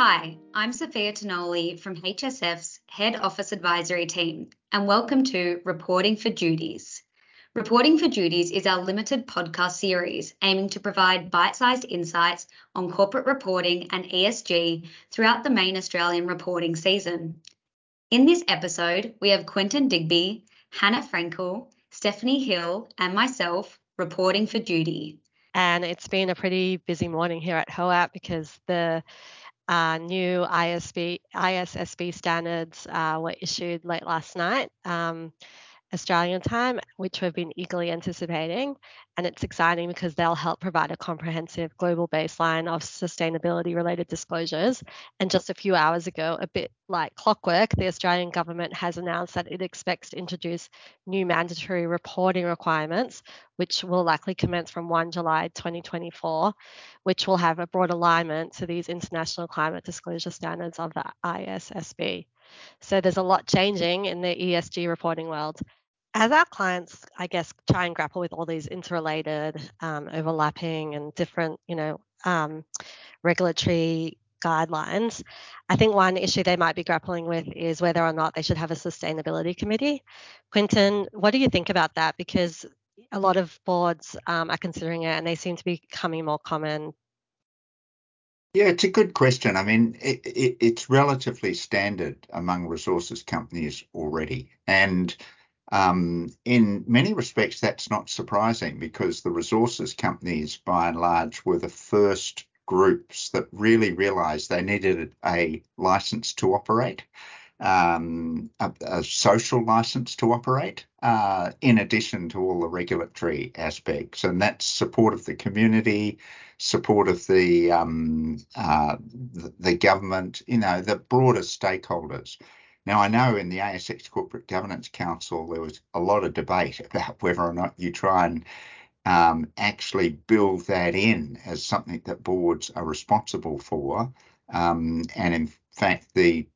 Hi, I'm Sophia Tonoli from HSF's Head Office Advisory Team, and welcome to Reporting for Duties. Reporting for Duties is our limited podcast series aiming to provide bite-sized insights on corporate reporting and ESG throughout the main Australian reporting season. In this episode, we have Quentin Digby, Hannah Frankel, Stephanie Hill, and myself reporting for duty. And it's been a pretty busy morning here at HOAP because the uh, new ISB, ISSB standards uh, were issued late last night. Um, Australian time, which we've been eagerly anticipating. And it's exciting because they'll help provide a comprehensive global baseline of sustainability related disclosures. And just a few hours ago, a bit like clockwork, the Australian government has announced that it expects to introduce new mandatory reporting requirements, which will likely commence from 1 July 2024, which will have a broad alignment to these international climate disclosure standards of the ISSB. So there's a lot changing in the ESG reporting world. As our clients, I guess, try and grapple with all these interrelated, um, overlapping, and different, you know, um, regulatory guidelines, I think one issue they might be grappling with is whether or not they should have a sustainability committee. Quinton, what do you think about that? Because a lot of boards um, are considering it and they seem to be becoming more common yeah, it's a good question. I mean, it, it, it's relatively standard among resources companies already. And um, in many respects, that's not surprising because the resources companies, by and large, were the first groups that really realized they needed a license to operate um, a, a, social license to operate, uh, in addition to all the regulatory aspects, and that's support of the community, support of the, um, uh, the, the government, you know, the broader stakeholders. Now, I know in the ASX Corporate Governance Council there was a lot of debate about whether or not you try and um, actually build that in as something that boards are responsible for. Um, and in fact, the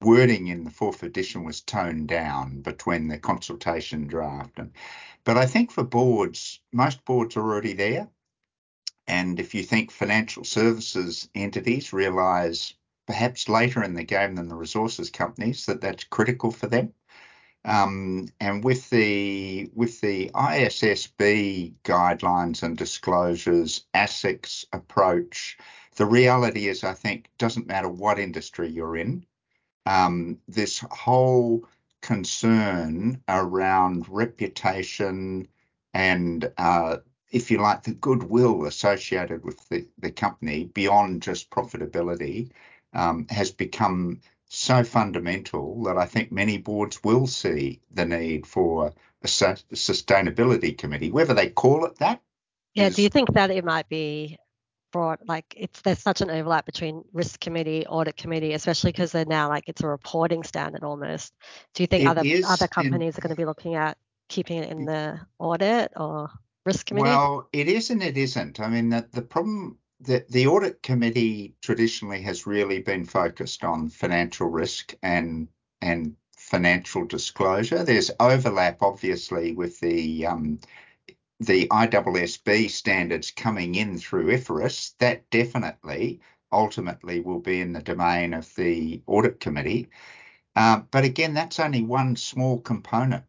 wording in the fourth edition was toned down between the consultation draft and but I think for boards, most boards are already there. And if you think financial services entities realize perhaps later in the game than the resources companies that that's critical for them. Um, and with the with the ISSB guidelines and disclosures, ASIC's approach, the reality is I think doesn't matter what industry you're in, um, this whole concern around reputation and, uh, if you like, the goodwill associated with the, the company beyond just profitability um, has become so fundamental that I think many boards will see the need for a sustainability committee, whether they call it that. Yeah, is, do you think that it might be brought like it's there's such an overlap between risk committee audit committee especially because they're now like it's a reporting standard almost do you think other other companies in, are going to be looking at keeping it in the audit or risk committee well it is and it isn't i mean the, the problem that the audit committee traditionally has really been focused on financial risk and and financial disclosure there's overlap obviously with the um, the ISSB standards coming in through IFRS, that definitely ultimately will be in the domain of the audit committee. Uh, but again, that's only one small component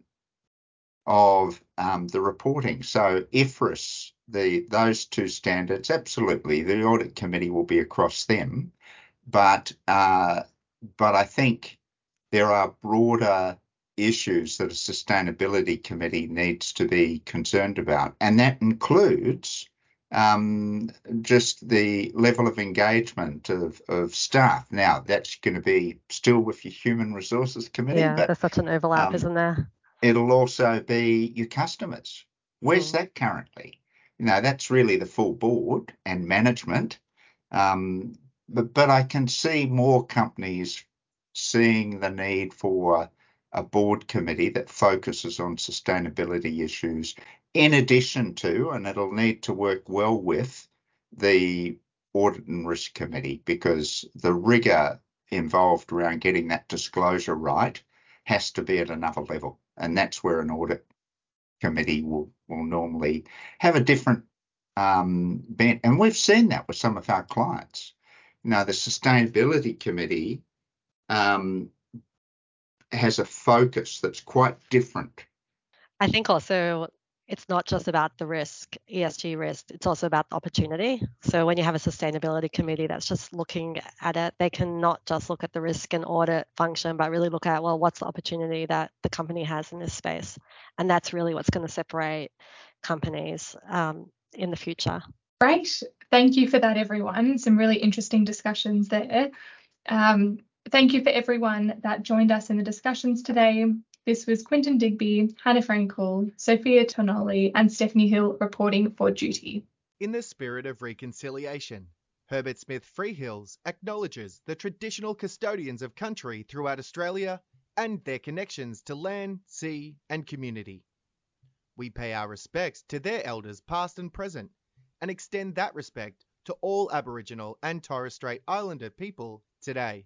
of um, the reporting. So IFRS, the those two standards, absolutely, the audit committee will be across them. But uh, but I think there are broader issues that a sustainability committee needs to be concerned about. And that includes um, just the level of engagement of, of staff. Now, that's going to be still with your human resources committee. Yeah, but, there's such an overlap, um, isn't there? It'll also be your customers. Where's mm. that currently? You know, that's really the full board and management. Um, but, but I can see more companies seeing the need for a board committee that focuses on sustainability issues, in addition to, and it'll need to work well with, the audit and risk committee because the rigor involved around getting that disclosure right has to be at another level. And that's where an audit committee will, will normally have a different um, bent. And we've seen that with some of our clients. Now, the Sustainability Committee um, has a focus that's quite different. I think also it's not just about the risk, ESG risk, it's also about the opportunity. So when you have a sustainability committee that's just looking at it, they can not just look at the risk and audit function, but really look at, well, what's the opportunity that the company has in this space? And that's really what's going to separate companies um, in the future. Great. Thank you for that, everyone. Some really interesting discussions there. Um, thank you for everyone that joined us in the discussions today. This was Quinton Digby, Hannah Frankel, Sophia Tonoli, and Stephanie Hill reporting for duty. In the spirit of reconciliation, Herbert Smith Freehills acknowledges the traditional custodians of country throughout Australia and their connections to land, sea, and community. We pay our respects to their elders past and present and extend that respect to all Aboriginal and Torres Strait Islander people today.